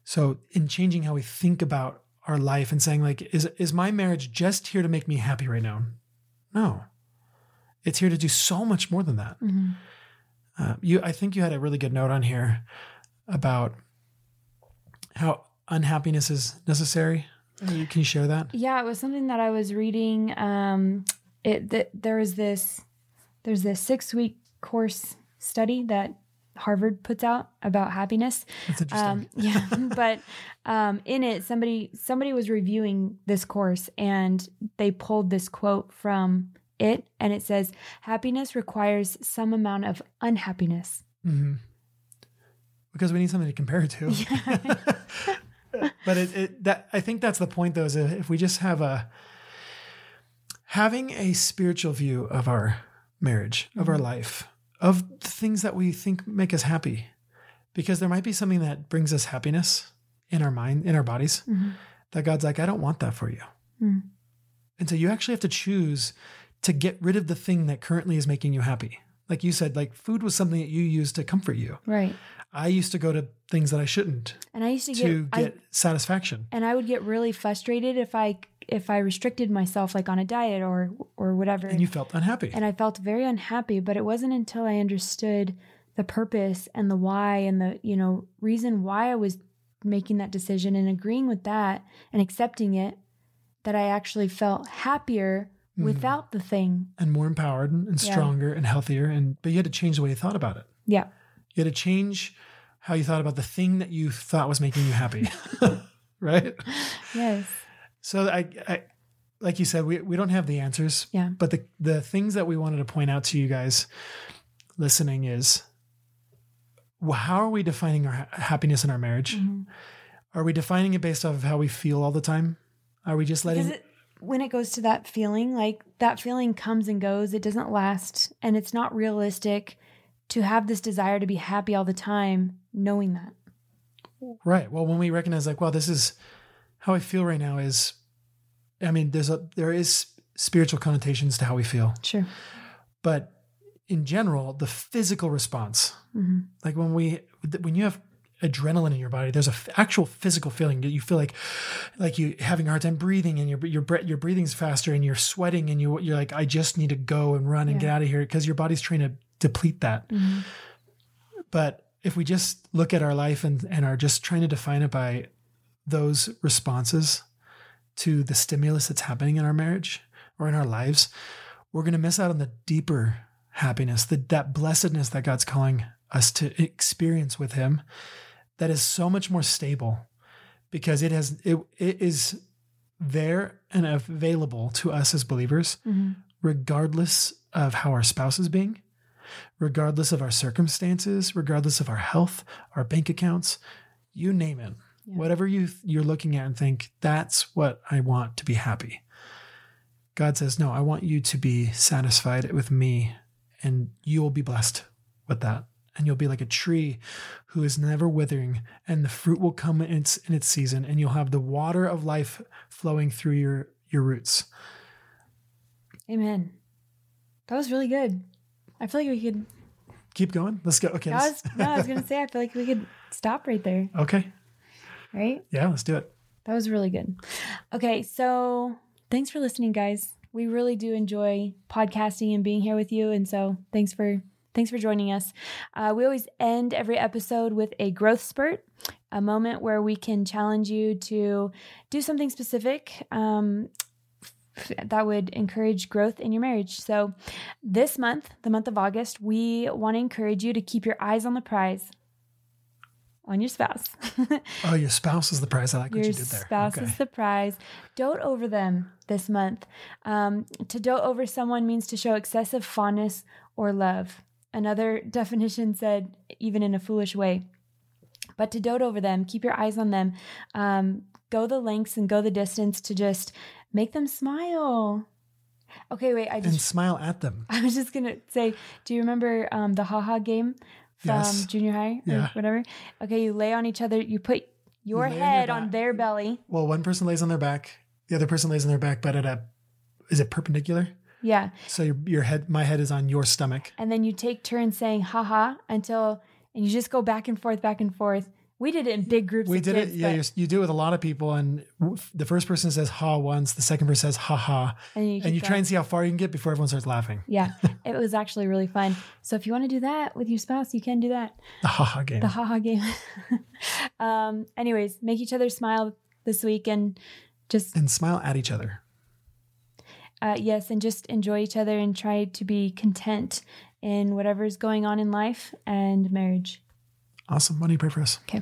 so in changing how we think about our life and saying like is is my marriage just here to make me happy right now? No. It's here to do so much more than that. Hmm uh, you, I think you had a really good note on here about how unhappiness is necessary. Uh, you- Can you share that? Yeah, it was something that I was reading. Um, it th- there was this there's this six week course study that Harvard puts out about happiness. That's interesting. Um, yeah, but um, in it, somebody somebody was reviewing this course, and they pulled this quote from it, and it says, "Happiness requires some amount of unhappiness." hmm Because we need something to compare it to. but it, it that I think that's the point though, is if we just have a having a spiritual view of our marriage, of our life, of the things that we think make us happy. Because there might be something that brings us happiness in our mind, in our bodies, Mhm. that God's like, I don't want that for you. Mm. And so you actually have to choose to get rid of the thing that currently is making you happy. Like you said, like food was something that you used to comfort you. Right, I used to go to things that I shouldn't and I used to get, to I, satisfaction. and I would get really frustrated if I if I restricted myself like on a diet or or whatever. And you felt unhappy. and I felt very unhappy, but it wasn't until I understood the purpose and the why and the, you know, reason why I was making that decision and agreeing with that and accepting it that I actually felt happier Mm-hmm. without the thing. and more empowered and and Yeah. stronger and healthier. And but you had to change the way you thought about it. Yeah. You had to change how you thought about the thing that you thought was making you happy. right? Yes. So I, I like you said, we, we don't have the answers. Yeah. But the the things that we wanted to point out to you guys listening is well, how are we defining our ha- happiness in our marriage? Mhm. Are we defining it based off of how we feel all the time? Are we just letting it, when it goes to that feeling, like that feeling comes and goes, it doesn't last, and it's not realistic to have this desire to be happy all the time, knowing that. Right. Well, when we recognize like, well, this is how I feel right now is I mean, there's a there is spiritual connotations to how we feel. Sure. But in general, the physical response, hmm like when we when you have adrenaline in your body, there's a f- actual physical feeling that you feel like like you having a hard time breathing and your your bre- your breathing's faster and you're sweating and you you're like I just need to go and run and Yeah. get out of here because your body's trying to deplete that. hmm But if we just look at our life and, and are just trying to define it by those responses to the stimulus that's happening in our marriage or in our lives, we're going to miss out on the deeper happiness, the, that blessedness that God's calling us to experience with Him that is so much more stable because it has it, it is there and available to us as believers hmm regardless of how our spouse is being, regardless of our circumstances, regardless of our health, our bank accounts, you name it. Yeah. Whatever you you're looking at and think that's what I want to be happy. God says, "No, I want you to be satisfied with me and you will be blessed with that." And you'll be like a tree who is never withering, and the fruit will come in its in its season, and you'll have the water of life flowing through your your roots. Amen. That was really good. I feel like we could. Keep going. Let's go. Okay. I was, no, I was gonna say I feel like we could stop right there. okay. Right. Yeah, let's do it. That was really good. Okay, so thanks for listening, guys. We really do enjoy podcasting and being here with you, and so thanks for thanks for joining us. Uh, we always end every episode with a growth spurt, a moment where we can challenge you to do something specific. Um, that would encourage growth in your marriage. So, this month, the month of August, we want to encourage you to keep your eyes on the prize on your spouse. Oh, your spouse is the prize. I like what you did there. spouse okay. is the prize. Dote over them this month. Um, to dote over someone means to show excessive fondness or love. Another definition said, even in a foolish way. But to dote over them, keep your eyes on them, um, go the lengths and go the distance to just make them smile. Okay, wait. I just and smile at them. I was just gonna say, do you remember um, the haha game from Yes. junior high or Yeah. whatever? Okay, you lay on each other. You put your lay on your head on their belly. Well, one person lays on their back, the other person lays on their back, but at a is it perpendicular? Yeah, So your your head, my head is on your stomach. and then you take turns saying haha until, and you just go back and forth, back and forth. We did it in big groups. We did kids, it. Yeah, you're, do it with a lot of people, and the first person says ha once, the second person says ha ha, and you, and you try and see how far you can get before everyone starts laughing. Yeah, it was actually really fun. So if you want to do that with your spouse, you can do that. The ha ha game. The ha ha game. um. Anyways, make each other smile this week and just and smile at each other. uh, yes, and just enjoy each other and try to be content in whatever's going on in life and marriage. Awesome. Why you pray for us? Okay.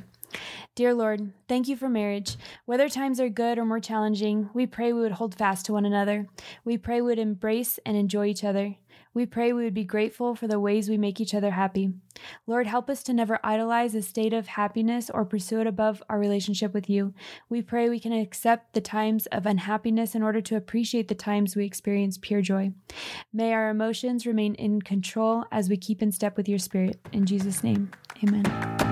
Dear Lord, thank you for marriage. Whether times are good or more challenging, we pray we would hold fast to one another. We pray we would embrace and enjoy each other. We pray we would be grateful for the ways we make each other happy. Lord, help us to never idolize a state of happiness or pursue it above our relationship with you. We pray we can accept the times of unhappiness in order to appreciate the times we experience pure joy. May our emotions remain in control as we keep in step with your spirit. In Jesus' name, amen.